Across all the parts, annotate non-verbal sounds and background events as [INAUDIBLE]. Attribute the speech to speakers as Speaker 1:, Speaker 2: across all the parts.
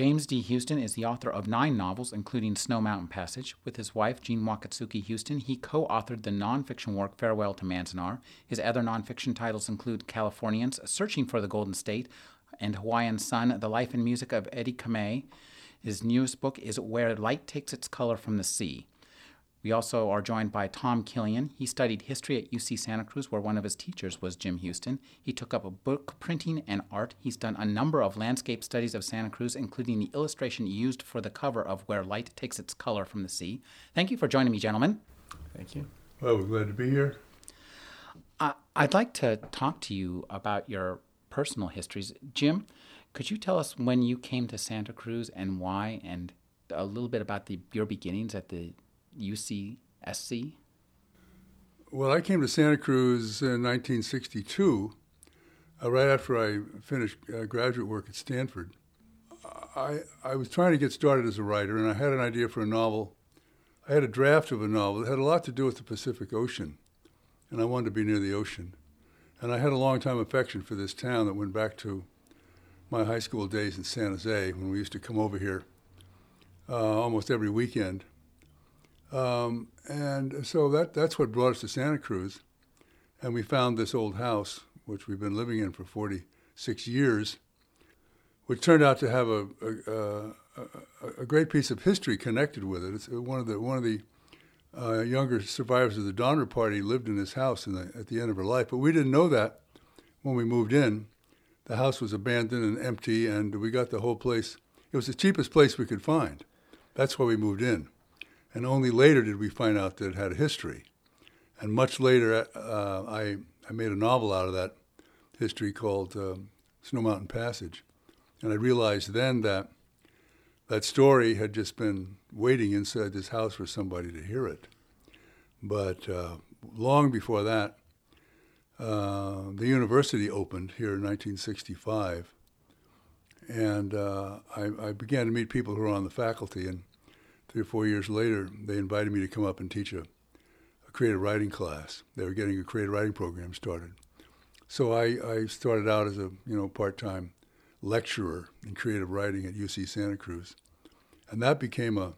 Speaker 1: James D. Houston is the author of nine novels, including Snow Mountain Passage. With his wife, Jeanne Wakatsuki Houston, he co authored the nonfiction work Farewell to Manzanar. His other nonfiction titles include Californians, Searching for the Golden State, and Hawaiian Son, The Life and Music of Eddie Kamae. His newest book is Where Light Takes Its Color from the Sea. We also are joined by Tom Killion. He studied history at UC Santa Cruz, where one of his teachers was Jim Houston. He took up a book printing and art. He's done a number of landscape studies of Santa Cruz, including the illustration used for the cover of Where Light Takes Its Color from the Sea. Thank you for joining me, gentlemen.
Speaker 2: Thank you.
Speaker 3: Well, we're glad to be here.
Speaker 1: Uh, I'd like to talk to you about your personal histories. Jim, could you tell us when you came to Santa Cruz and why, and a little bit about the, your beginnings at the UCSC?
Speaker 3: Well, I came to Santa Cruz in 1962, uh, right after I finished uh, graduate work at Stanford. I, I was trying to get started as a writer, and I had an idea for a novel. I had a draft of a novel that had a lot to do with the Pacific Ocean, and I wanted to be near the ocean. And I had a long-time affection for this town that went back to my high school days in San Jose when we used to come over here uh, almost every weekend. Um, and so that, that's what brought us to Santa Cruz. And we found this old house, which we've been living in for 46 years, which turned out to have a, a, a, a great piece of history connected with it. It's one of the, one of the uh, younger survivors of the Donner Party lived in this house in the, at the end of her life. But we didn't know that when we moved in. The house was abandoned and empty, and we got the whole place. It was the cheapest place we could find. That's why we moved in. And only later did we find out that it had a history. And much later, uh, I, I made a novel out of that history called uh, Snow Mountain Passage. And I realized then that that story had just been waiting inside this house for somebody to hear it. But uh, long before that, uh, the university opened here in 1965. And uh, I, I began to meet people who were on the faculty. And three or four years later, they invited me to come up and teach a, a creative writing class. They were getting a creative writing program started. So I, I started out as a you know part-time lecturer in creative writing at UC Santa Cruz, and that became a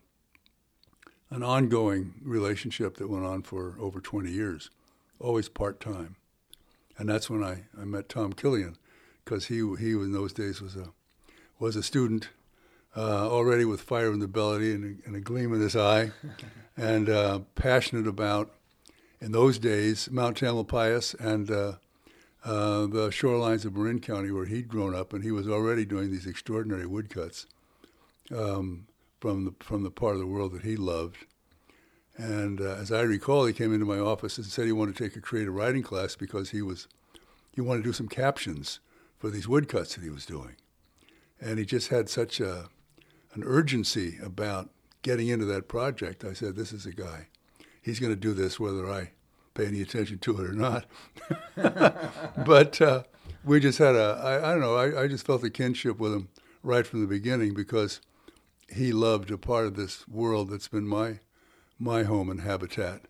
Speaker 3: an ongoing relationship that went on for over 20 years, always part-time. And that's when I, I met Tom Killion, because he he in those days was a was a student uh, already with fire in the belly and a, and a gleam in his eye, [LAUGHS] and uh, passionate about, in those days, Mount Tamalpais and uh, uh, the shorelines of Marin County where he'd grown up, and he was already doing these extraordinary woodcuts um, from the from the part of the world that he loved. And uh, as I recall, he came into my office and said he wanted to take a creative writing class because he was he wanted to do some captions for these woodcuts that he was doing, and he just had such a an urgency about getting into that project. I said, "This is a guy. He's going to do this whether I pay any attention to it or not." [LAUGHS] but uh, we just had a I, I don't know. I, I just felt a kinship with him right from the beginning because he loved a part of this world that's been my my home and habitat.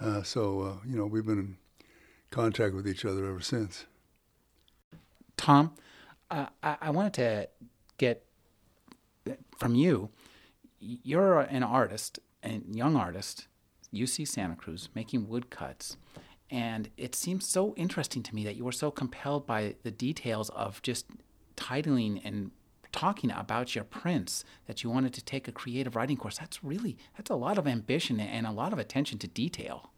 Speaker 3: Uh, so uh, you know, we've been in contact with each other ever since.
Speaker 1: Tom, uh, I, I wanted to get from you. You're an artist, a young artist, UC Santa Cruz, making woodcuts. And it seems so interesting to me that you were so compelled by the details of just titling and talking about your prints that you wanted to take a creative writing course. That's really that's a lot of ambition and a lot of attention to detail.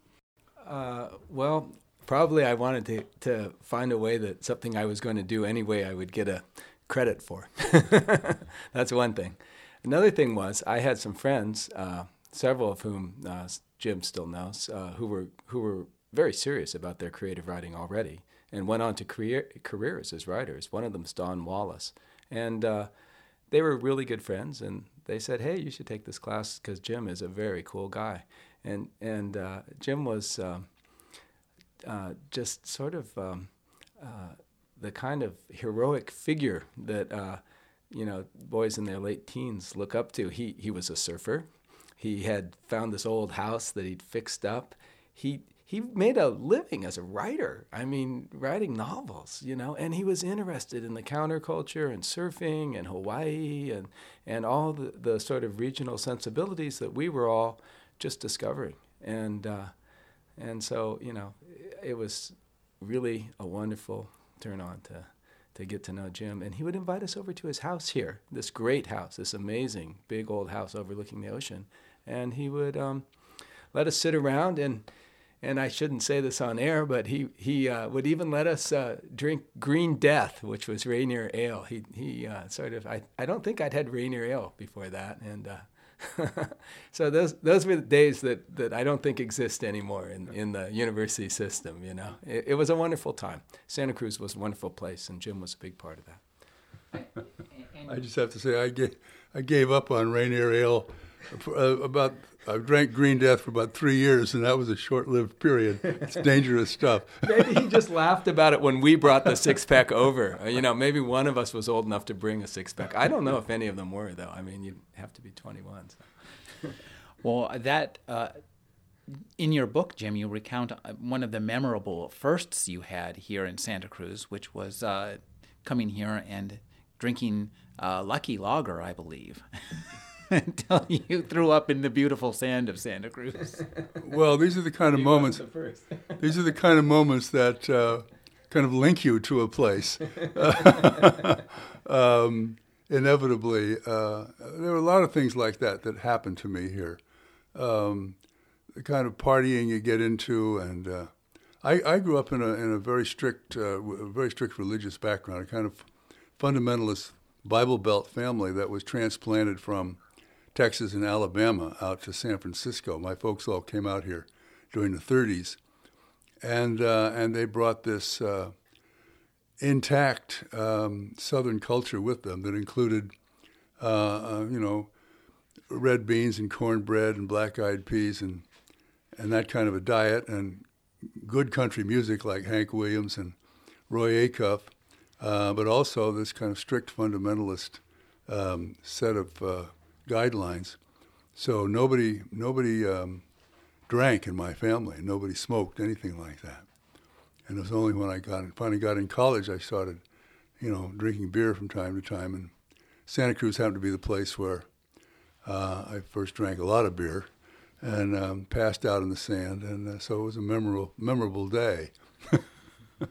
Speaker 2: Uh, well, probably I wanted to to find a way that something I was going to do anyway I would get a credit for. [LAUGHS] That's one thing. Another thing was I had some friends, uh, several of whom uh, Jim still knows, uh, who were who were very serious about their creative writing already and went on to career, careers as writers. One of them is Don Wallace, and uh, they were really good friends. And they said, "Hey, you should take this class because Jim is a very cool guy." and and uh, Jim was uh, uh, just sort of um, the kind of heroic figure that uh, you know boys in their late teens look up to. He he was a surfer. He had found this old house that he'd fixed up. He he made a living as a writer. I mean, writing novels, you know, and he was interested in the counterculture and surfing and Hawaii and, and all the, the sort of regional sensibilities that we were all just discovering. And, uh, and so, you know, it was really a wonderful turn on to, to get to know Jim. And he would invite us over to his house here, this great house, this amazing big old house overlooking the ocean. And he would um, let us sit around and and I shouldn't say this on air, but he he uh, would even let us uh, drink Green Death, which was Rainier Ale. He he uh, sort of I, I don't think I'd had Rainier Ale before that, and uh, [LAUGHS] so those those were the days that, that I don't think exist anymore in, in the university system. You know, it, it was a wonderful time. Santa Cruz was a wonderful place, and Jim was a big part of that.
Speaker 3: I just have to say I gave I gave up on Rainier Ale uh, about I drank Green Death for about three years, and that was a short-lived period. It's dangerous stuff. [LAUGHS]
Speaker 2: maybe he just laughed about it when we brought the six-pack over. Uh, you know, maybe one of us was old enough to bring a six-pack. I don't know if any of them were, though. I mean, you'd have to be 21. So. [LAUGHS]
Speaker 1: well, that uh, in your book, Jim, you recount uh, one of the memorable firsts you had here in Santa Cruz, which was uh, coming here and drinking uh, Lucky Lager, I believe. [LAUGHS] [LAUGHS] until you threw up in the beautiful sand of Santa Cruz. [LAUGHS]
Speaker 3: Well, these are the kind of moments. The [LAUGHS] these are the kind of moments that uh, kind of link you to a place. um, inevitably, uh, there were a lot of things like that that happened to me here. Um, the kind of partying you get into, and uh, I, I, grew up in a in a very strict, uh, very strict religious background, a kind of fundamentalist Bible Belt family that was transplanted from Texas and Alabama out to San Francisco. My folks all came out here during the 30s, and uh, and they brought this uh, intact um, Southern culture with them that included, uh, uh you know, red beans and cornbread and black-eyed peas and and that kind of a diet and good country music like Hank Williams and Roy Acuff, uh, but also this kind of strict fundamentalist um, set of uh, guidelines. So nobody nobody um, drank in my family. Nobody smoked anything like that. And it was only when I got finally got in college I started, you know, drinking beer from time to time. And Santa Cruz happened to be the place where uh, I first drank a lot of beer and um, passed out in the sand. And uh, so it was a memorable memorable day. [LAUGHS]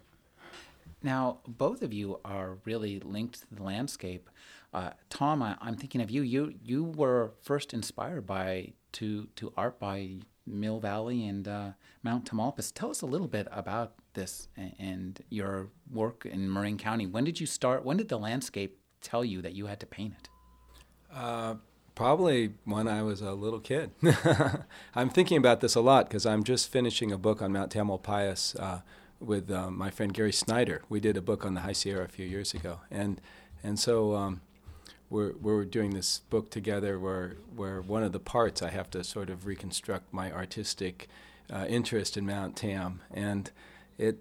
Speaker 1: now, both of you are really linked to the landscape. Uh, Tom, I, am thinking of you. You you were first inspired by to to art by Mill Valley and uh, Mount Tamalpais. Tell us a little bit about this and, and, your work in Marin County. When did you start? When did the landscape tell you that you had to paint it?
Speaker 2: Uh, probably when I was a little kid. [LAUGHS] I'm thinking about this a lot because I'm just finishing a book on Mount Tamalpais uh, with um, my friend Gary Snyder. We did a book on the High Sierra a few years ago, and and so. Um, we're, we're doing this book together where, where one of the parts I have to sort of reconstruct my artistic uh, interest in Mount Tam. And it,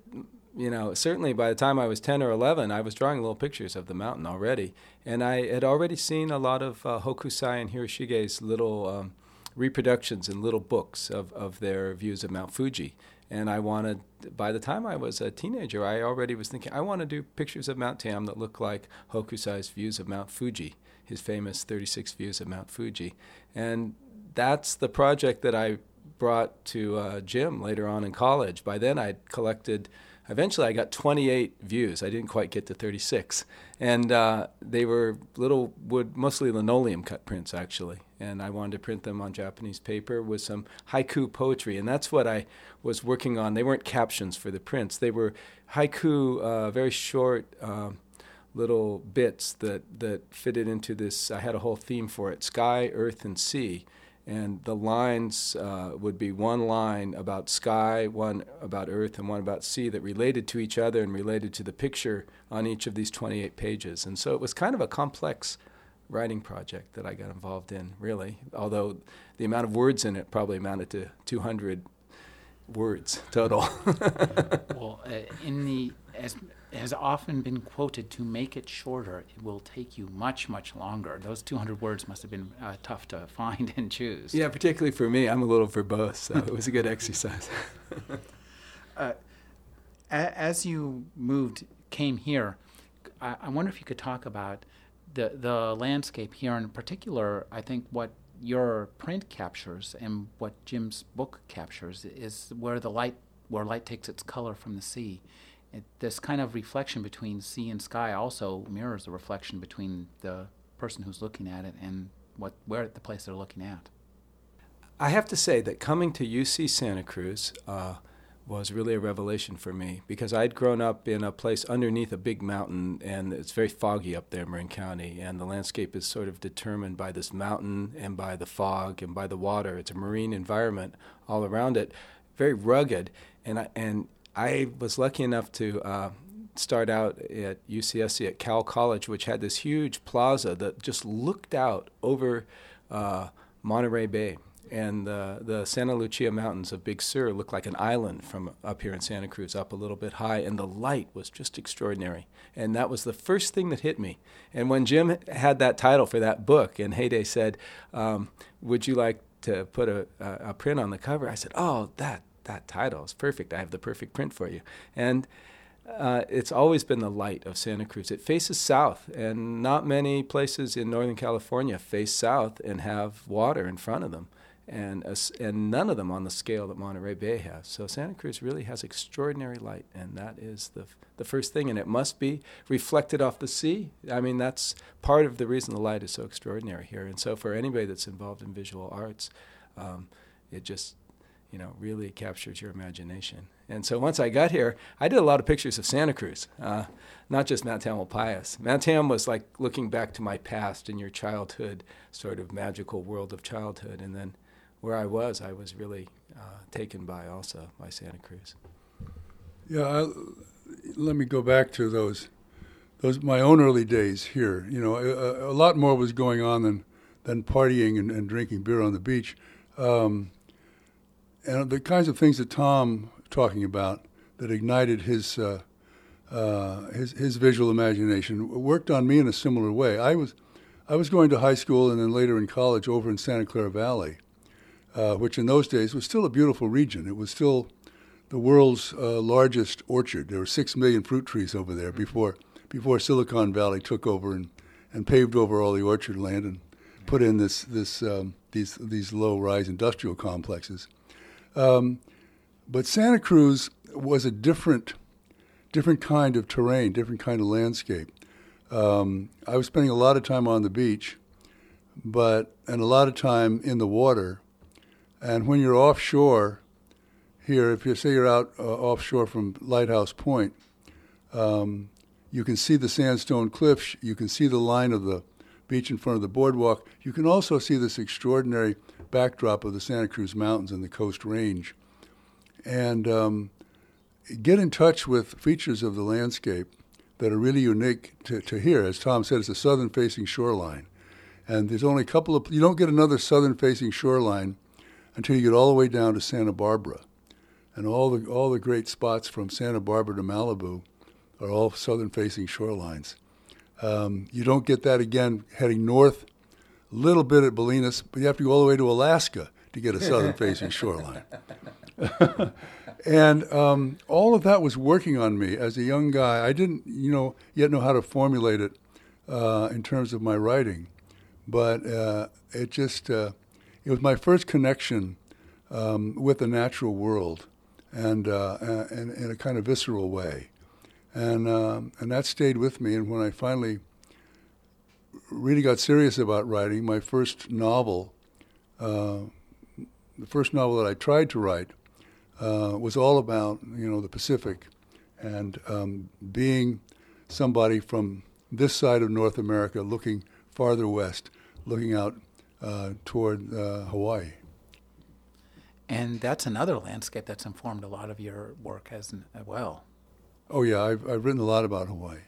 Speaker 2: you know, certainly by the time I was 10 or 11, I was drawing little pictures of the mountain already. And I had already seen a lot of uh, Hokusai and Hiroshige's little um, reproductions in little books of, of their views of Mount Fuji. And I wanted, by the time I was a teenager, I already was thinking, I want to do pictures of Mount Tam that look like Hokusai's views of Mount Fuji, his famous 36 views of Mount Fuji. And that's the project that I brought to uh, Jim later on in college. By then, I'd collected eventually I got 28 views. I didn't quite get to 36. And uh, they were little wood, mostly linoleum cut prints, actually. And I wanted to print them on Japanese paper with some haiku poetry. And that's what I was working on. They weren't captions for the prints, they were haiku, uh, very short. Uh, little bits that, that fitted into this. I had a whole theme for it sky, earth, and sea and the lines uh, would be one line about sky, one about earth, and one about sea that related to each other and related to the picture on each of these 28 pages. And so it was kind of a complex writing project that I got involved in, really. Although the amount of words in it probably amounted to 200 words total. [LAUGHS]
Speaker 1: well, uh, in the as has often been quoted, to make it shorter, it will take you much, much longer. Those 200 words must have been uh, tough to find and choose.
Speaker 2: Yeah, particularly for me. I'm a little verbose, so it was a good exercise. [LAUGHS]
Speaker 1: uh, as you moved, came here, I, I wonder if you could talk about the the landscape here, in particular. I think what your print captures and what Jim's book captures is where the light where light takes its color from the sea. It, this kind of reflection between sea and sky also mirrors the reflection between the person who's looking at it and what where the place they're looking at.
Speaker 2: I have to say that coming to UC Santa Cruz. Uh, was really a revelation for me because I'd grown up in a place underneath a big mountain and it's very foggy up there, Marin County, and the landscape is sort of determined by this mountain and by the fog and by the water. It's a marine environment all around it, very rugged, and I, and I was lucky enough to. Uh, start out at UCSC at Cowell College, which had this huge plaza that just looked out over uh, Monterey Bay and the, the Santa Lucia Mountains of Big Sur looked like an island from up here in Santa Cruz, up a little bit high, and the light was just extraordinary. And that was the first thing that hit me. And when Jim had that title for that book, and Heyday said, um, "Would you like to put a, a, a print on the cover?" I said, "Oh, that that title is perfect. I have the perfect print for you." And uh, it's always been the light of Santa Cruz. It faces south, and not many places in Northern California face south and have water in front of them and uh, and none of them on the scale that Monterey Bay has. So Santa Cruz really has extraordinary light, and that is the the first thing, and it must be reflected off the sea. I mean, that's part of the reason the light is so extraordinary here. And so for anybody that's involved in visual arts, um, it just you know really captures your imagination. And so once I got here, I did a lot of pictures of Santa Cruz, uh, not just Mount Tamalpais. Mount Tam was like looking back to my past and your childhood, sort of magical world of childhood, and then where I was, I was really uh, taken by also by Santa Cruz.
Speaker 3: Yeah, I, let me go back to those, those my own early days here. You know, a, a lot more was going on than than partying and, and drinking beer on the beach, um, and the kinds of things that Tom talking about that ignited his. Uh, uh, his his visual imagination worked on me in a similar way. I was I was going to high school and then later in college over in Santa Clara Valley, uh, which in those days was still a beautiful region. It was still the world's uh, largest orchard. There were six million fruit trees over there before before Silicon Valley took over and, and paved over all the orchard land and put in this this um, these these low rise industrial complexes. Um, but Santa Cruz was a different different kind of terrain, different kind of landscape. Um, I was spending a lot of time on the beach, but and a lot of time in the water and when you're offshore here, if you say you're out uh, offshore from Lighthouse Point, um, you can see the sandstone cliffs, you can see the line of the beach in front of the boardwalk. You can also see this extraordinary backdrop of the Santa Cruz Mountains and the Coast Range. And um, get in touch with features of the landscape that are really unique to, to here. As Tom said, it's a southern facing shoreline. And there's only a couple of, you don't get another southern facing shoreline until you get all the way down to Santa Barbara. And all the, all the great spots from Santa Barbara to Malibu are all southern facing shorelines. Um, you don't get that again heading north, a little bit at Bolinas, but you have to go all the way to Alaska to get a southern facing [LAUGHS] shoreline. and um, all of that was working on me as a young guy. I didn't, you know, yet know how to formulate it uh, in terms of my writing, but uh, it just uh, it was my first connection um, with the natural world, and, uh, and in a kind of visceral way, and um, and that stayed with me. And when I finally really got serious about writing, my first novel, uh, the first novel that I tried to write, uh, was all about you know the Pacific, and um, being somebody from this side of North America looking farther west, looking out toward uh, Hawaii.
Speaker 1: And that's another landscape that's informed a lot of your work as well.
Speaker 3: Oh yeah, I've I've written a lot about Hawaii,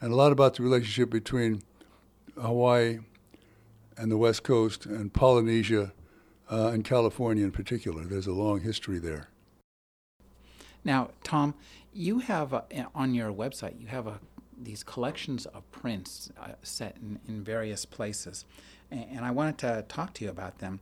Speaker 3: and a lot about the relationship between Hawaii and the West Coast and Polynesia uh, and California in particular. There's a long history there.
Speaker 1: Now, Tom, you have uh, on your website you have a, these collections of prints uh, set in, in various places, and, I wanted to talk to you about them.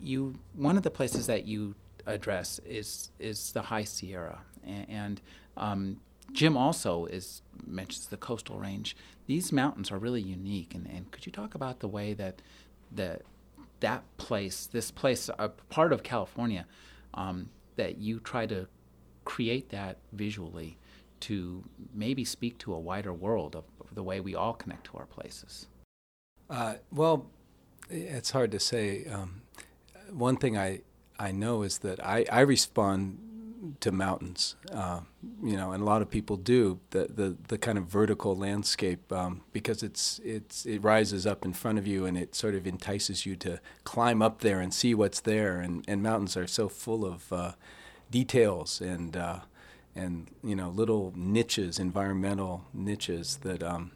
Speaker 1: You one of the places that you address is is the High Sierra, and, and um, Jim also is mentions the coastal range. These mountains are really unique, and, and could you talk about the way that that that place, this place, a part of California, um, that you try to create that visually to maybe speak to a wider world of the way we all connect to our places?
Speaker 2: Uh, well, it's hard to say. Um, one thing I, I know is that I, I respond to mountains, uh, you know, and a lot of people do the the, the kind of vertical landscape um, because it's it's it rises up in front of you and it sort of entices you to climb up there and see what's there. And, and mountains are so full of uh, details and uh, and you know little niches, environmental niches that um,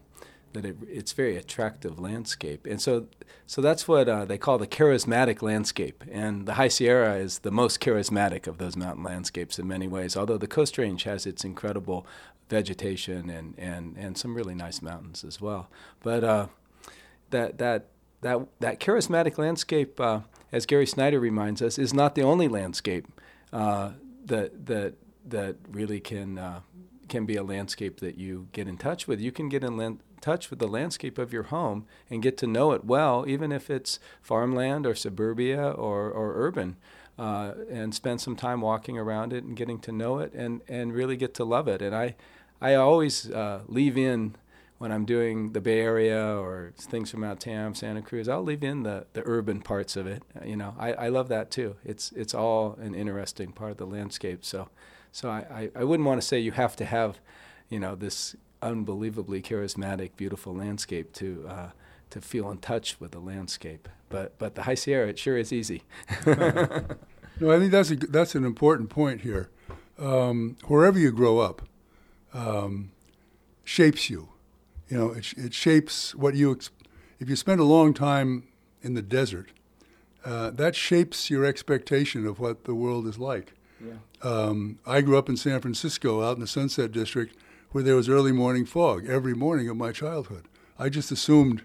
Speaker 2: that it, it's very attractive landscape. And so, so that's what uh, they call the charismatic landscape. And the High Sierra is the most charismatic of those mountain landscapes in many ways, although the Coast Range has its incredible vegetation and, and, and some really nice mountains as well. But uh, that, that, that, that charismatic landscape, uh, as Gary Snyder reminds us, is not the only landscape uh, that, that, that really can uh, can be a landscape that you get in touch with. You can get in touch with the landscape of your home and get to know it well, even if it's farmland or suburbia or, or urban, uh, and spend some time walking around it and getting to know it and, and really get to love it. And I, I always uh, leave in when I'm doing the Bay Area or things from Mount Tam, Santa Cruz, I'll leave in the, the urban parts of it. You know, I, I love that too. It's it's all an interesting part of the landscape. So, so I, I, I wouldn't want to say you have to have, you know, this unbelievably charismatic, beautiful landscape to uh, to feel in touch with the landscape. But but the High Sierra, it sure is easy. [LAUGHS]
Speaker 3: no, I think that's a, that's an important point here. Um, wherever you grow up, um, shapes you. You know, it, it shapes what you. Ex- if you spend a long time in the desert, uh, that shapes your expectation of what the world is like. Yeah. Um, I grew up in San Francisco, out in the Sunset District where there was early morning fog every morning of my childhood. I just assumed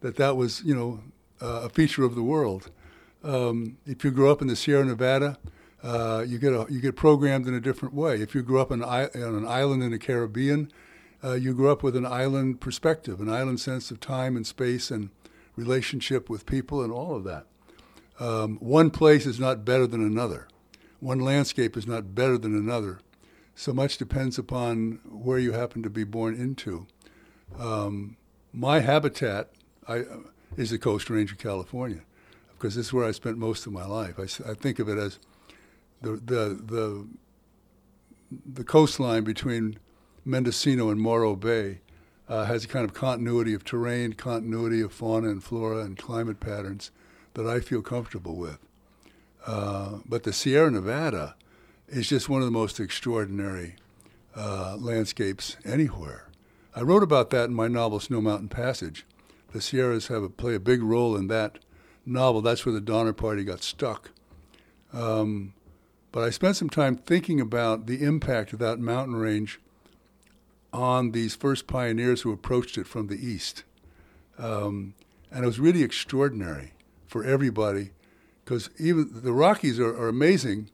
Speaker 3: that that was, you know, uh, a feature of the world. Um, if you grew up in the Sierra Nevada, uh, you get a, you get programmed in a different way. If you grew up on, on an island in the Caribbean, uh, you grew up with an island perspective, an island sense of time and space and relationship with people and all of that. Um, one place is not better than another. One landscape is not better than another so much depends upon where you happen to be born into. Um, my habitat I, is the Coast Range of California, because this is where I spent most of my life. I, I think of it as the, the, the, the coastline between Mendocino and Morro Bay uh, has a kind of continuity of terrain, continuity of fauna and flora and climate patterns that I feel comfortable with. Uh, but the Sierra Nevada, is just one of the most extraordinary uh, landscapes anywhere. I wrote about that in my novel Snow Mountain Passage. The Sierras have a, play a big role in that novel. That's where the Donner Party got stuck. Um, but I spent some time thinking about the impact of that mountain range on these first pioneers who approached it from the east. Um, and it was really extraordinary for everybody because even the Rockies are, are amazing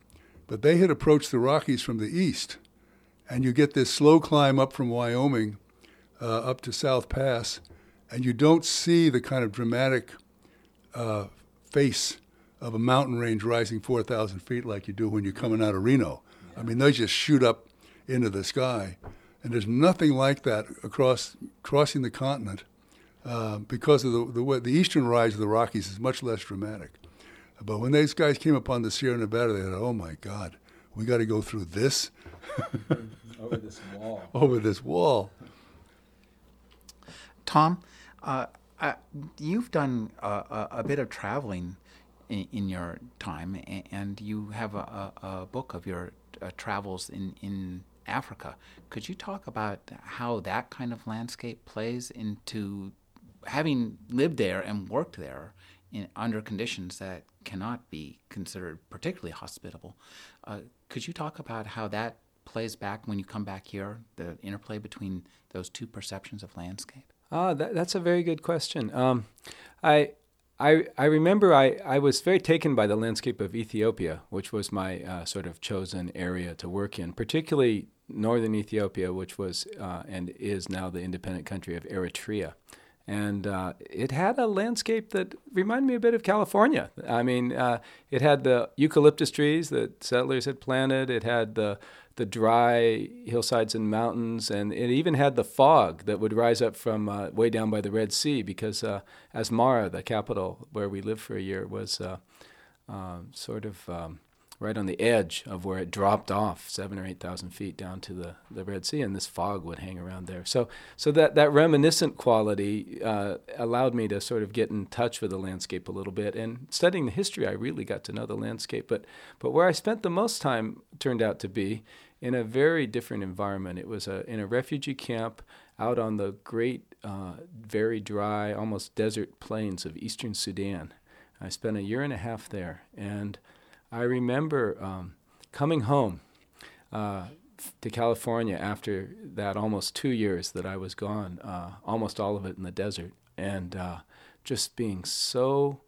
Speaker 3: but they had approached the Rockies from the east, and you get this slow climb up from Wyoming uh, up to South Pass, and you don't see the kind of dramatic uh, face of a mountain range rising 4,000 feet like you do when you're coming out of Reno. Yeah. I mean, they just shoot up into the sky, and there's nothing like that across crossing the continent uh, because of the, the the eastern rise of the Rockies is much less dramatic. But when these guys came upon the Sierra Nevada, they said, "Oh my God, we got to go through this." [LAUGHS]
Speaker 2: Over this wall.
Speaker 3: Over this wall.
Speaker 1: Tom, uh, uh, you've done a, a, bit of traveling in, in, your time, and you have a, a book of your uh, travels in, in Africa. Could you talk about how that kind of landscape plays into having lived there and worked there in, under conditions that cannot be considered particularly hospitable, uh, could you talk about how that plays back when you come back here, the interplay between those two perceptions of landscape?
Speaker 2: Ah, that, that's a very good question. Um, I, I, I remember I, I was very taken by the landscape of Ethiopia, which was my uh, sort of chosen area to work in, particularly northern Ethiopia, which was uh, and is now the independent country of Eritrea. And uh, it had a landscape that reminded me a bit of California. I mean, uh, it had the eucalyptus trees that settlers had planted. It had the the dry hillsides and mountains, and it even had the fog that would rise up from uh, way down by the Red Sea because uh, Asmara, the capital where we lived for a year, was uh, uh sort of um, right on the edge of where it dropped off seven or eight thousand feet down to the, the Red Sea, and this fog would hang around there. So, so that, that reminiscent quality uh, allowed me to sort of get in touch with the landscape a little bit. And studying the history, I really got to know the landscape. But, but where I spent the most time turned out to be in a very different environment. It was a, in a refugee camp out on the great, uh, very dry, almost desert plains of eastern Sudan. I spent a year and a half there, and I remember um, coming home uh, to California after that almost two years that I was gone, uh, almost all of it in the desert, and uh, just being so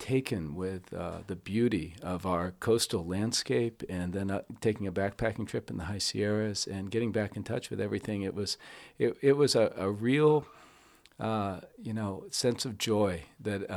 Speaker 2: taken with uh, the beauty of our coastal landscape and then uh, taking a backpacking trip in the high sierras and getting back in touch with everything it was it, it was a, a real uh, you know sense of joy that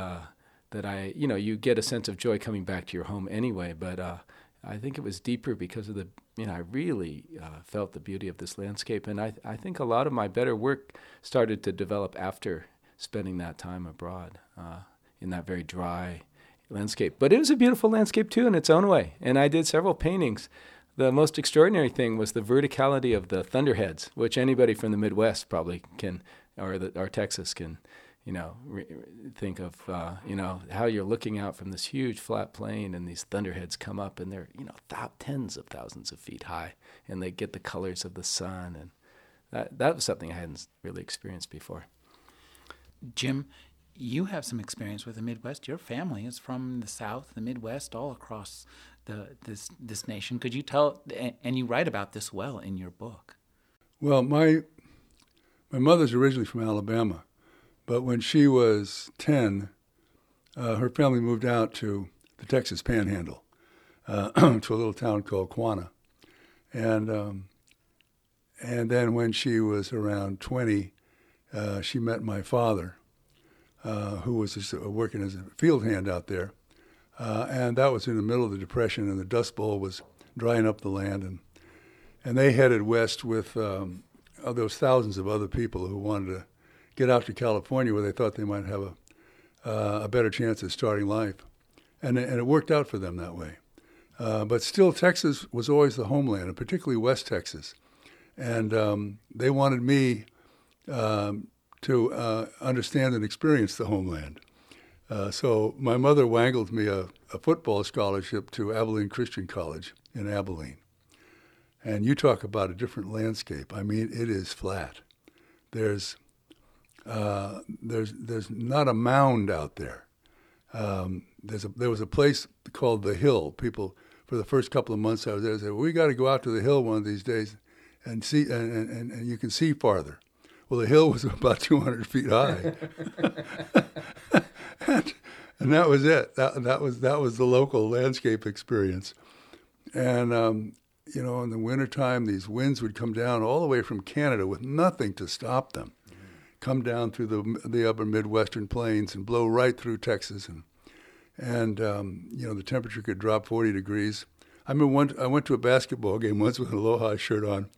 Speaker 2: that I, you know, you get a sense of joy coming back to your home anyway. But uh, I think it was deeper because of the, you know, I really uh, felt the beauty of this landscape, and I, I think a lot of my better work started to develop after spending that time abroad uh, in that very dry landscape. But it was a beautiful landscape too in its own way, and I did several paintings. The most extraordinary thing was the verticality of the thunderheads, which anybody from the Midwest probably can, or the, or Texas can you know, re- think of, uh, you know, how you're looking out from this huge flat plain and these thunderheads come up and they're, you know, th- tens of thousands of feet high and they get the colors of the sun. And that, that was something I hadn't really experienced before.
Speaker 1: Jim, you have some experience with the Midwest. Your family is from the South, the Midwest, all across the, this, this nation. Could you tell, and you write about this well in your book.
Speaker 3: Well, my, my mother's originally from Alabama but when she was 10, uh, her family moved out to the Texas Panhandle, uh, [CLEARS THROAT] to a little town called Quanah. And, um, and then when she was around 20, uh, she met my father, uh, who was just, uh, working as a field hand out there. Uh, and that was in the middle of the Depression, and the Dust Bowl was drying up the land. And, and they headed west with um, those thousands of other people who wanted to get out to California where they thought they might have a, uh, a better chance at starting life. And, and it worked out for them that way. Uh, but still, Texas was always the homeland, and particularly West Texas. And um, they wanted me um, to uh, understand and experience the homeland. Uh, so my mother wangled me a, a, football scholarship to Abilene Christian College in Abilene. And you talk about a different landscape. I mean, it is flat. There's uh, there's there's not a mound out there. Um, there's a, there was a place called the Hill. People for the first couple of months I was there said, "We got to go out to the Hill one of these days and see and, and, and you can see farther." Well, the hill was [LAUGHS] about 200 feet high, [LAUGHS] and, and, that was it. That that was that was the local landscape experience, and um, you know, in the wintertime, these winds would come down all the way from Canada with nothing to stop them come down through the the upper Midwestern plains and blow right through Texas, and and um, you know the temperature could drop 40 degrees. I mean, one, I went to a basketball game once with an Aloha shirt on.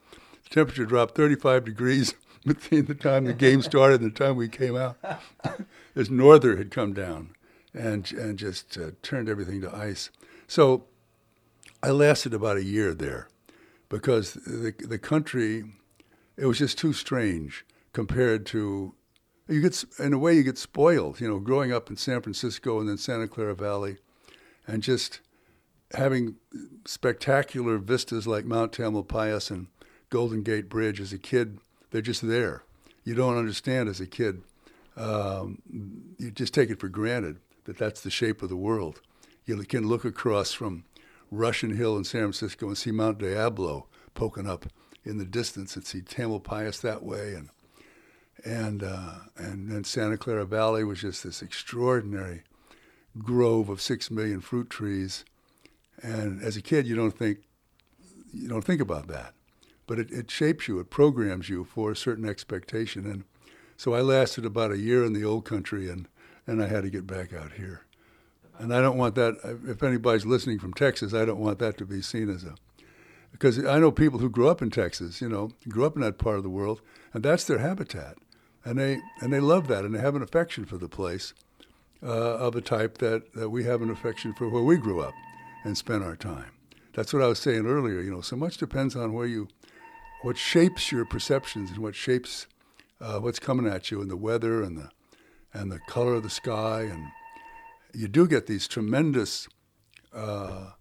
Speaker 3: The temperature dropped 35 degrees [LAUGHS] between the time the game started and the time we came out. [LAUGHS] this norther had come down and and just uh, turned everything to ice. So I lasted about a year there because the the country it was just too strange compared to you get in a way you get spoiled you know growing up in san francisco and then santa clara valley and just having spectacular vistas like mount tamalpais and golden gate bridge as a kid they're just there you don't understand as a kid um, you just take it for granted that that's the shape of the world. You can look across from Russian Hill in San Francisco and see Mount Diablo poking up in the distance and see Tamalpais that way and and uh, and then Santa Clara Valley was just this extraordinary grove of six million fruit trees. And as a kid, you don't think you don't think about that, but it, it shapes you, it programs you for a certain expectation. And so I lasted about a year in the old country, and and I had to get back out here. And I don't want that. If anybody's listening from Texas, I don't want that to be seen as a because I know people who grew up in Texas, you know, grew up in that part of the world, and that's their habitat, and they and they love that, and they have an affection for the place, uh, of a type that that we have an affection for where we grew up, and spent our time. That's what I was saying earlier. You know, so much depends on where you, what shapes your perceptions and what shapes uh, what's coming at you, and the weather and the and the color of the sky, and you do get these tremendous. Uh,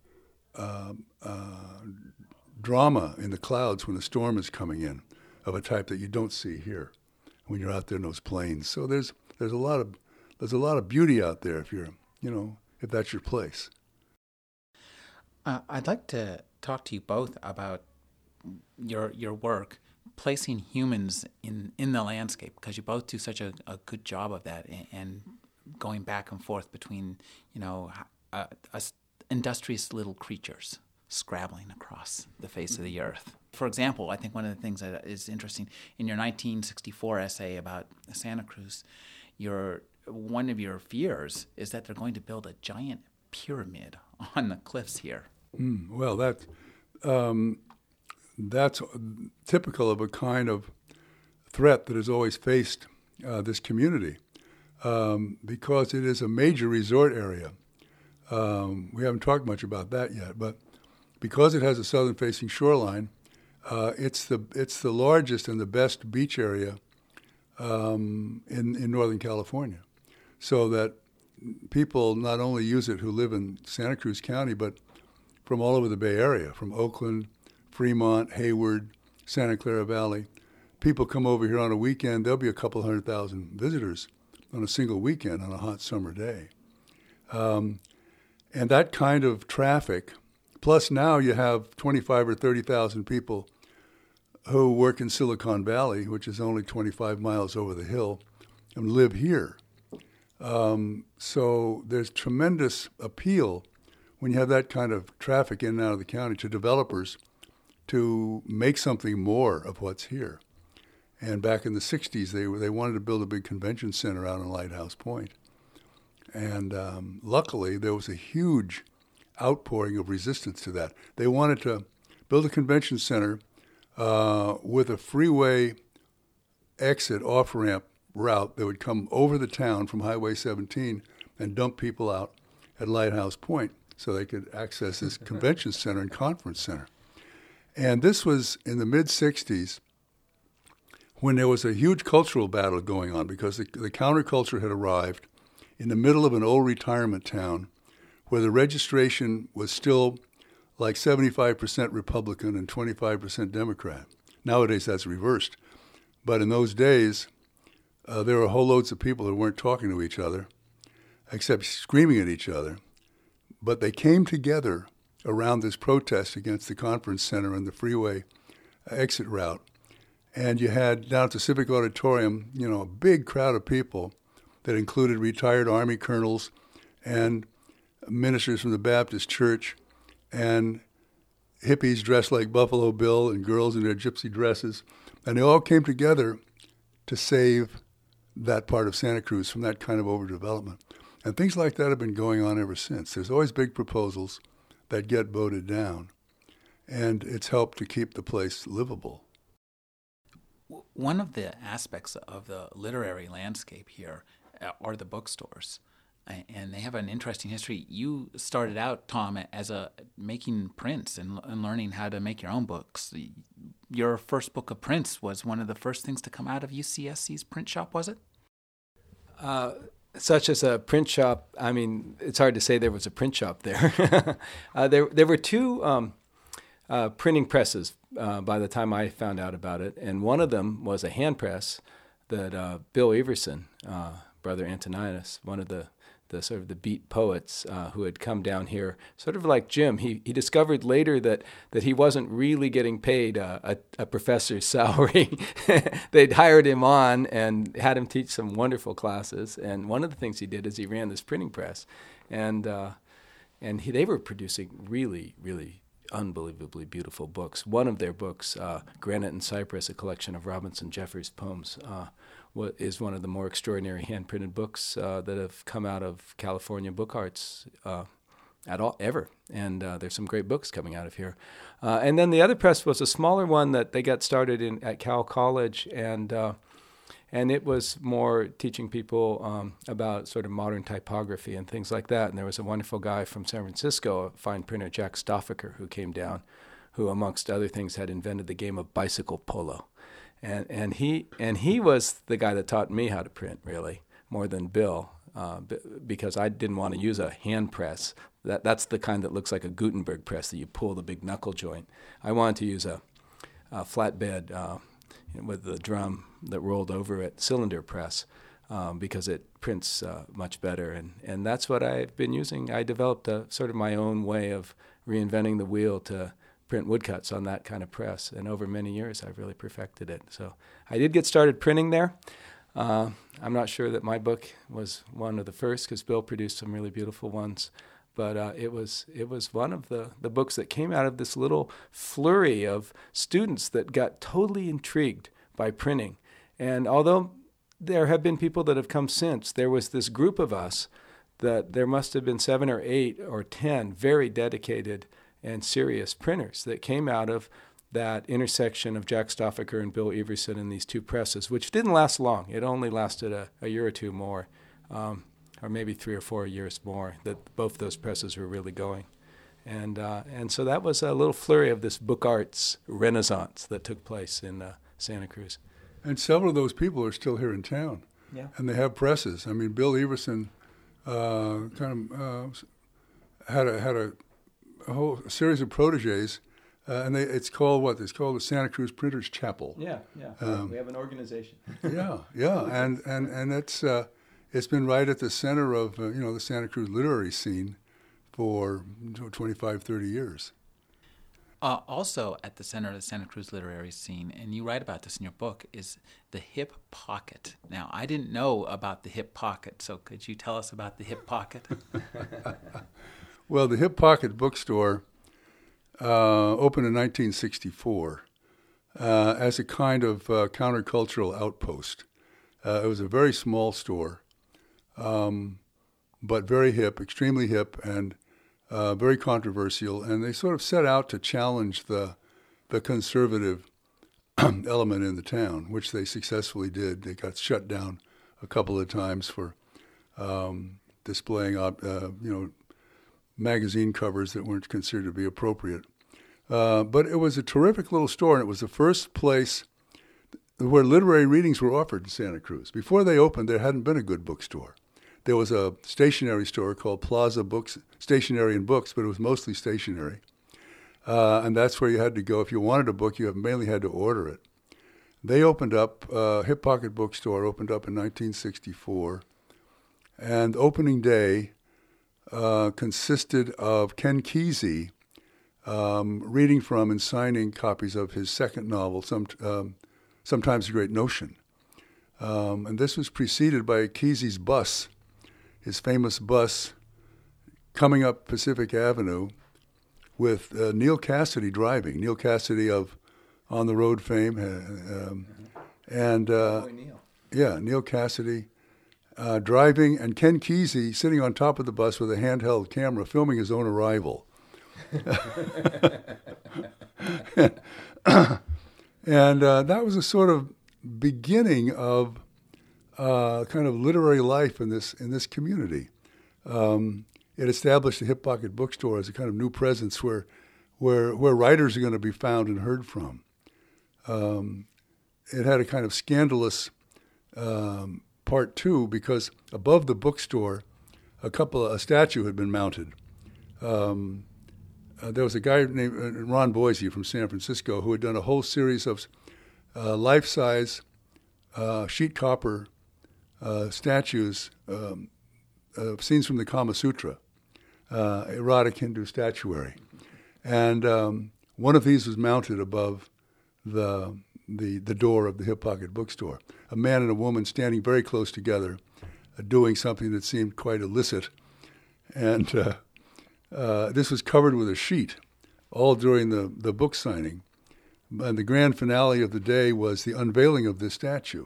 Speaker 3: uh, uh drama in the clouds when a storm is coming in of a type that you don't see here when you're out there in those plains. So there's there's a lot of there's a lot of beauty out there if you're you know if that's your place.
Speaker 1: Uh, I'd like to talk to you both about your your work placing humans in in the landscape because you both do such a, a good job of that and, going back and forth between you know uh, us industrious little creatures scrabbling across the face of the earth. For example, I think one of the things that is interesting in your 1964 essay about Santa Cruz, your one of your fears is that they're going to build a giant pyramid [LAUGHS] on the cliffs here.
Speaker 3: Mm, well, that um, that's typical of a kind of threat that has always faced uh, this community um, because it is a major resort area. Um, we haven't talked much about that yet, but because it has a southern facing shoreline, uh, it's the it's the largest and the best beach area um, in in Northern California. So that people not only use it who live in Santa Cruz County, but from all over the Bay Area, from Oakland, Fremont, Hayward, Santa Clara Valley. People come over here on a weekend. There'll be a couple hundred thousand visitors on a single weekend on a hot summer day. Um, and that kind of traffic Plus, now you have 25 or 30,000 people who work in Silicon Valley, which is only 25 miles over the hill, and live here. Um, so there's tremendous appeal when you have that kind of traffic in and out of the county to developers to make something more of what's here. And back in the 60s, they, they wanted to build a big convention center out on Lighthouse Point. And um, luckily, there was a huge outpouring of resistance to that. They wanted to build a convention center uh, with a freeway exit off ramp route that would come over the town from Highway 17 and dump people out at Lighthouse Point so they could access this convention center and conference center. And this was in the mid 60s when there was a huge cultural battle going on because the, the counterculture had arrived in the middle of an old retirement town where the registration was still like 75% Republican and 25% Democrat. Nowadays, that's reversed. But in those days, uh, there were whole loads of people that weren't talking to each other, except screaming at each other. But they came together around this protest against the conference center and the freeway exit route. And you had down at the Civic Auditorium, you know, a big crowd of people that included retired Army colonels and ministers from the Baptist church and hippies dressed like Buffalo Bill and girls in their gypsy dresses. And they all came together to save that part of Santa Cruz from that kind of overdevelopment. And things like that have been going on ever since. There's always big proposals that get voted down, and it's helped to keep the place livable.
Speaker 1: One of the aspects of the literary landscape here uh, are the bookstores and they have an interesting history. You started out, Tom, as a making prints and, and, learning how to make your own books. Your first book of prints was one of the first things to come out of UCSC's print shop, was it?
Speaker 2: Uh, such as a print shop. I mean, it's hard to say there was a print shop there. [LAUGHS] uh, there, there were two um, uh, printing presses uh, by the time I found out about it, and one of them was a hand press that uh, Bill Everson, uh, brother Antoninus, one of the the sort of the beat poets uh, who had come down here, sort of like Jim. He, he discovered later that, that he wasn't really getting paid uh, a, a professor's [LAUGHS] salary. [LAUGHS] They'd hired him on and had him teach some wonderful classes. And one of the things he did is he ran this printing press, and uh, and he, they were producing really really unbelievably beautiful books. One of their books, uh, Granite and Cypress, a collection of Robinson Jeffers poems uh, what is one of the more extraordinary hand printed books uh, that have come out of California Book Arts uh, at all ever. And uh, there's some great books coming out of here. Uh, and then the other press was a smaller one that they got started in at Cowell College, and uh, and it was more teaching people um, about sort of modern typography and things like that. And there was a wonderful guy from San Francisco, a fine printer, Jack Stauffacher, who came down, who amongst other things had invented the game of bicycle polo and and he and he was the guy that taught me how to print really more than Bill uh, because I didn't want to use a hand press. That that's the kind that looks like a Gutenberg press that you pull the big knuckle joint. I wanted to use a, a flatbed uh, with the drum that rolled over it, cylinder press. Um, because it prints uh, much better, and, and that's what I've been using. I developed a sort of my own way of reinventing the wheel to print woodcuts on that kind of press. And over many years, I've really perfected it. So I did get started printing there. Uh, I'm not sure that my book was one of the first because Bill produced some really beautiful ones. But uh, it was it was one of the, the books that came out of this little flurry of students that got totally intrigued by printing. And although there have been people that have come since, there was this group of us that there must have been seven or eight or ten very dedicated and serious printers that came out of that intersection of Jack Stauffacher and Bill Everson in these two presses, which didn't last long. It only lasted a, a year or two more, um, or maybe three or four years more, that both those presses were really going. And, uh, and so that was a little flurry of this book arts renaissance that took place in uh, Santa Cruz.
Speaker 3: And several of those people are still here in town.
Speaker 2: Yeah.
Speaker 3: And they have presses. I mean, Bill Everson uh, kind of uh, had a, had a a whole series of proteges, uh, and they, it's called what? It's called the Santa Cruz Printers Chapel.
Speaker 2: Yeah, yeah. Um, we have an organization. [LAUGHS]
Speaker 3: yeah, yeah, and and and it's uh, it's been right at the center of uh, you know the Santa Cruz literary scene for 25, 30 years.
Speaker 1: Uh, also, at the center of the Santa Cruz literary scene, and you write about this in your book, is the hip pocket. Now, I didn't know about the hip pocket, so could you tell us about the hip pocket? [LAUGHS] [LAUGHS]
Speaker 3: Well, the Hip Pocket Bookstore uh, opened in 1964 uh, as a kind of uh, countercultural outpost. Uh, it was a very small store, um, but very hip, extremely hip, and uh, very controversial. And they sort of set out to challenge the the conservative [CLEARS THROAT] element in the town, which they successfully did. They got shut down a couple of times for um, displaying, uh, you know, magazine covers that weren't considered to be appropriate. Uh, but it was a terrific little store, and it was the first place where literary readings were offered in Santa Cruz. Before they opened, there hadn't been a good bookstore. There was a stationery store called Plaza Books, Stationery and Books, but it was mostly stationery. Uh, and that's where you had to go. If you wanted a book, you mainly had to order it. They opened up, uh, Hip Pocket Bookstore opened up in 1964. And opening day, uh, consisted of Ken Kesey um, reading from and signing copies of his second novel, some, um, Sometimes a Great Notion. Um, and this was preceded by Kesey's bus, his famous bus coming up Pacific Avenue with uh, Neal Cassady driving. Neal Cassady of On the Road fame. Uh, um, and uh, yeah, Neal Cassady uh, driving, and Ken Kesey sitting on top of the bus with a handheld camera filming his own arrival. [LAUGHS] and uh, that was a sort of beginning of uh, kind of literary life in this in this community. Um, it established the Hip Pocket Bookstore as a kind of new presence where where where writers are going to be found and heard from. Um, it had a kind of scandalous um, part two because above the bookstore, a couple a statue had been mounted. Um, uh, there was a guy named uh, Ron Boise from San Francisco who had done a whole series of uh, life-size uh, sheet copper uh, statues, um, scenes from the Kama Sutra, uh, erotic Hindu statuary. And um, one of these was mounted above the, the, the door of the Hip Pocket bookstore. A man and a woman standing very close together, uh, doing something that seemed quite illicit. And uh, uh, this was covered with a sheet, all during the, the book signing. And the grand finale of the day was the unveiling of this statue.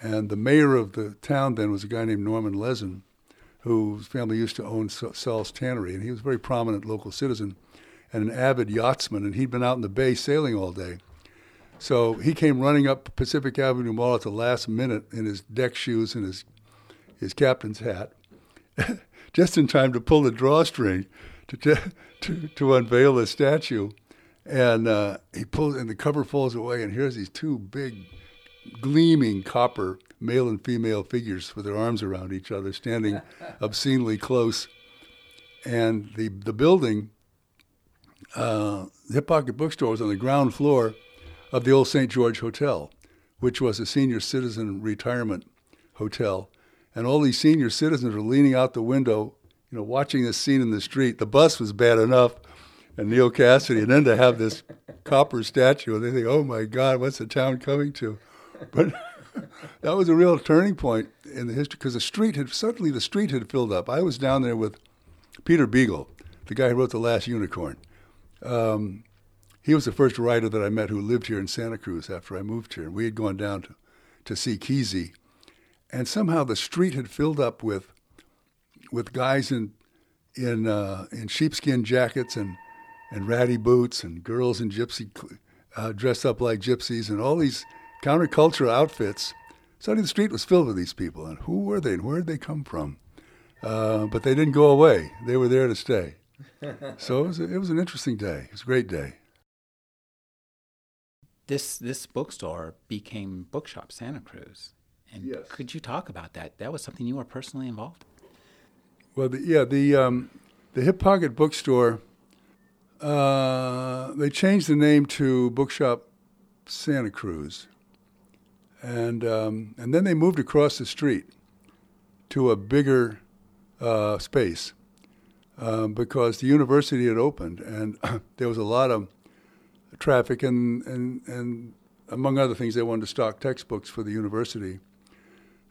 Speaker 3: And the mayor of the town then was a guy named Norman Lezin, whose family used to own Salz Tannery. And he was a very prominent local citizen and an avid yachtsman. And he'd been out in the bay sailing all day. So he came running up Pacific Avenue Mall at the last minute in his deck shoes and his, his captain's hat, [LAUGHS] just in time to pull the drawstring to, to, to unveil the statue. And uh, he pulls, and the cover falls away, and here's these two big, gleaming copper male and female figures with their arms around each other, standing [LAUGHS] obscenely close. And the the building, uh, the Hip Pocket Bookstore, was on the ground floor of the old St. George Hotel, which was a senior citizen retirement hotel. And all these senior citizens were leaning out the window, you know, watching this scene in the street. The bus was bad enough and Neal Cassady, and then to have this copper statue, and they think, oh my God, what's the town coming to? But [LAUGHS] that was a real turning point in the history because the street had suddenly the street had filled up. I was down there with Peter Beagle, the guy who wrote The Last Unicorn. Um, he was the first writer that I met who lived here in Santa Cruz after I moved here. And we had gone down to, to see Kesey. And somehow the street had filled up with with guys in in uh, in sheepskin jackets and and ratty boots and girls in gypsy uh, dressed up like gypsies and all these counterculture outfits. Suddenly the street was filled with these people, and who were they and where did they come from? Uh, but they didn't go away; they were there to stay. so it was, a, it was an interesting day. It was a great day.
Speaker 1: This this bookstore became Bookshop Santa Cruz, and
Speaker 3: Yes.
Speaker 1: could you talk about that? That was something you were personally involved. in.
Speaker 3: Well, the, yeah, the um, the Hip Pocket Bookstore. Uh, they changed the name to Bookshop Santa Cruz, and um, and then they moved across the street to a bigger uh, space um, because the university had opened, and [CLEARS THROAT] there was a lot of traffic, and and and among other things, they wanted to stock textbooks for the university,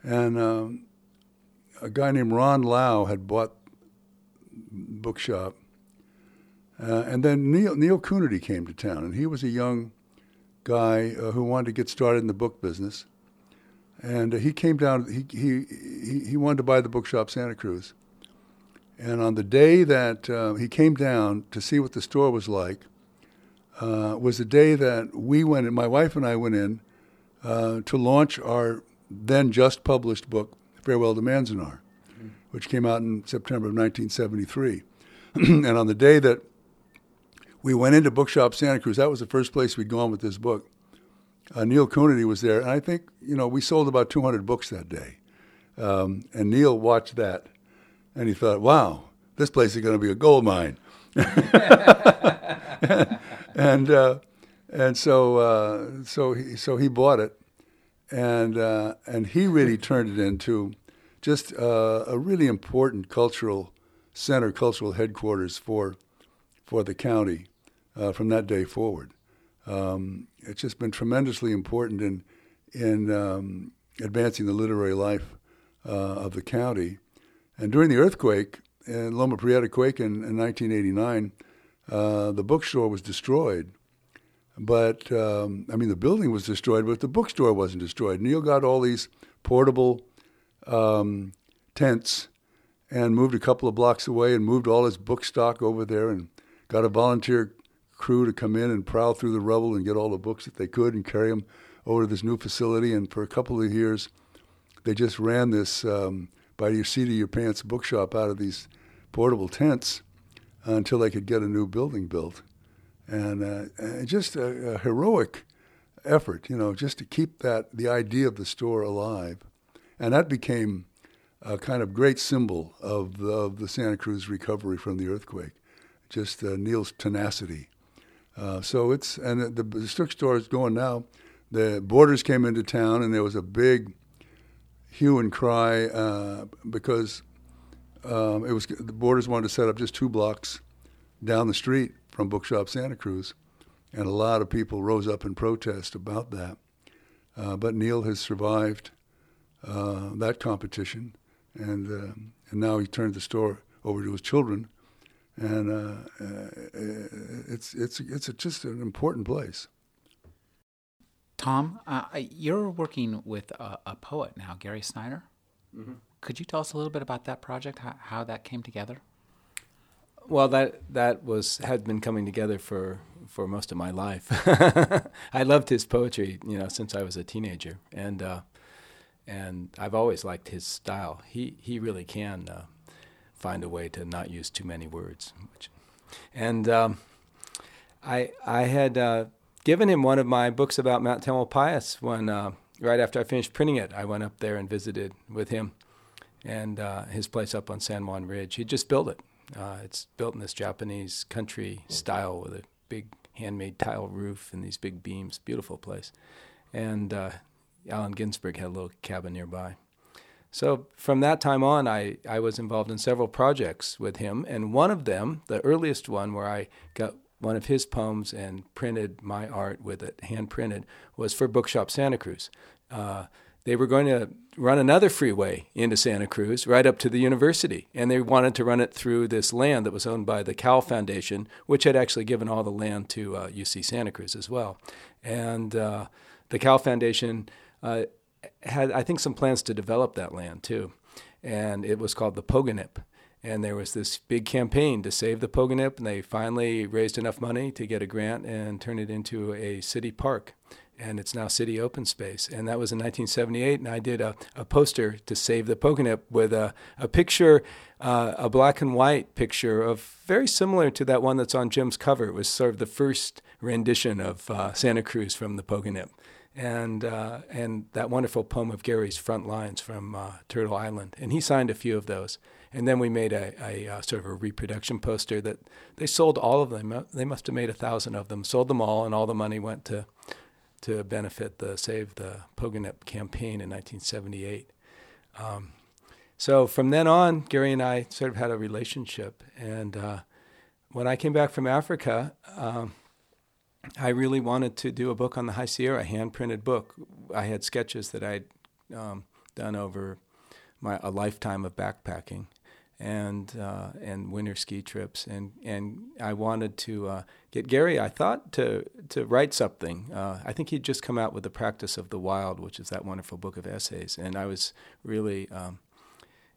Speaker 3: and. Um, a guy named Ron Lau had bought bookshop, uh, and then Neal Neal Coonerty came to town, and he was a young guy uh, who wanted to get started in the book business, and uh, he came down. He, he he he wanted to buy the bookshop Santa Cruz, and on the day that uh, he came down to see what the store was like, uh, was the day that we went. in My wife and I went in uh, to launch our then just published book, Farewell to Manzanar, which came out in September of 1973. [CLEARS THROAT] and on the day that we went into Bookshop Santa Cruz, that was the first place we'd gone with this book. Uh, Neal Coonerty was there, and I think you know we sold about 200 books that day. Um, and Neal watched that, and he thought, "Wow, this place is going to be a gold mine." [LAUGHS] [LAUGHS] and uh, and so uh, so he so he bought it, and uh, and he really turned it into just uh, a really important cultural center, cultural headquarters for for the county uh, from that day forward. Um, it's just been tremendously important in in um, advancing the literary life uh, of the county. And during the earthquake, in Loma Prieta quake in, in 1989, uh, the bookstore was destroyed. But um, I mean, the building was destroyed, but the bookstore wasn't destroyed. Neal got all these portable um, tents and moved a couple of blocks away and moved all his book stock over there and got a volunteer crew to come in and prowl through the rubble and get all the books that they could and carry them over to this new facility. And for a couple of years, they just ran this um, by your seat of your pants bookshop out of these portable tents until they could get a new building built. And, uh, and just a, a heroic effort, you know, just to keep that the idea of the store alive, and that became a kind of great symbol of the, of the Santa Cruz recovery from the earthquake. Just uh, Neal's tenacity. Uh, so it's and the, the bookstore is going now. the Borders came into town, and there was a big hue and cry uh, because um, it was the Borders wanted to set up just two blocks down the street from Bookshop Santa Cruz, and a lot of people rose up in protest about that. Uh, but Neal has survived uh, that competition, and uh, and now he turned the store over to his children, and uh, uh, it's it's it's a, just an important place.
Speaker 1: Tom, uh, you're working with a, a, poet now, Gary Snyder. Mm-hmm. Could you tell us a little bit about that project, how, how that came together?
Speaker 2: Well, that that was had been coming together for for most of my life. [LAUGHS] I loved his poetry, you know, since I was a teenager, and uh, and I've always liked his style. He he really can uh, find a way to not use too many words. Which, and um, I I had uh, given him one of my books about Mount Tamalpais when uh, right after I finished printing it. I went up there and visited with him and uh, his place up on San Juan Ridge. He just built it. Uh, it's built in this Japanese country style with a big handmade tile roof and these big beams. Beautiful place. And uh, Allen Ginsberg had a little cabin nearby. So from that time on, I, I was involved in several projects with him, and one of them, the earliest one where I got one of his poems and printed my art with it, hand printed, was for Bookshop Santa Cruz. Uh, they were going to run another freeway into Santa Cruz right up to the university. And they wanted to run it through this land that was owned by the Cowell Foundation, which had actually given all the land to uh, UC Santa Cruz as well. And uh, the Cowell Foundation uh, had, I think, some plans to develop that land too. And it was called the Pogonip and there was this big campaign to save the Pogonip, and they finally raised enough money to get a grant and turn it into a city park. And it's now city open space. And that was in 1978. And I did a, a poster to save the Pogonip with a, a picture, uh, a black and white picture of very similar to that one that's on Jim's cover. It was sort of the first rendition of uh, Santa Cruz from the Pogonip and uh, and that wonderful poem of Gary's Front Lines from uh, Turtle Island, and he signed a few of those. And then we made a, a, a, uh, sort of a reproduction poster that they sold all of them. They must have made a thousand of them, sold them all, and all the money went to to benefit the Save the Pogonip campaign in 1978. Um, so from then on, Gary and I sort of had a relationship. And uh, when I came back from Africa, um, I really wanted to do a book on the High Sierra, a hand printed book. I had sketches that I'd um, done over my, a lifetime of backpacking and uh, and winter ski trips, and and I wanted to uh, get Gary. I thought to to write something. Uh, I think he'd just come out with the Practice of the Wild, which is that wonderful book of essays, and I was really. Um,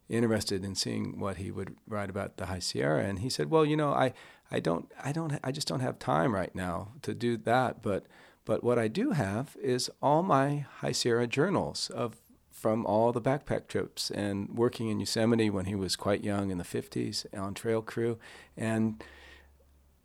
Speaker 2: interested in seeing what he would write about the High Sierra and he said well you know I I don't I don't I just don't have time right now to do that but but what I do have is all my High Sierra journals of from all the backpack trips and working in Yosemite when he was quite young in the 50s on trail crew. And,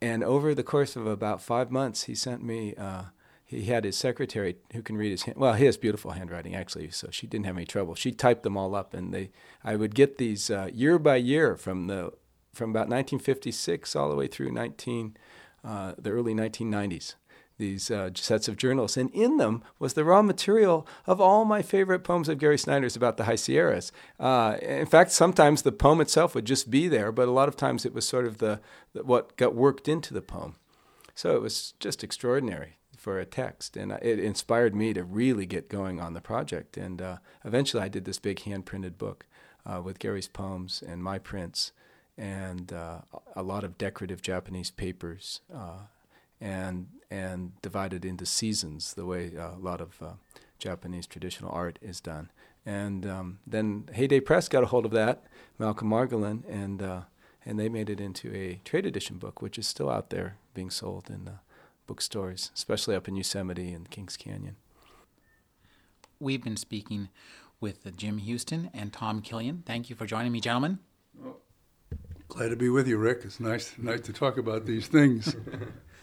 Speaker 2: and over the course of about five months, he sent me, uh, he had his secretary who can read his hand. Well, he has beautiful handwriting actually, so she didn't have any trouble. She typed them all up, and they, I would get these uh, year by year from the, from about 1956 all the way through 19, uh, the early 1990s these uh, sets of journals, and in them was the raw material of all my favorite poems of Gary Snyder's about the High Sierras. Uh, in fact, sometimes the poem itself would just be there, but a lot of times it was sort of the, the what got worked into the poem. So it was just extraordinary for a text, and it inspired me to really get going on the project. And uh, eventually, I did this big hand printed book uh, with Gary's poems and my prints, and uh, a lot of decorative Japanese papers uh, and and divided into seasons, the way uh, a lot of uh, Japanese traditional art is done. And um, then Heyday Press got a hold of that, Malcolm Margolin, and uh, and they made it into a trade edition book, which is still out there being sold in the bookstores, especially up in Yosemite and Kings Canyon.
Speaker 1: We've been speaking with Jim Houston and Tom Killion. Thank you for joining me, gentlemen.
Speaker 3: Glad to be with you, Rick. It's nice, nice to talk about these things. [LAUGHS]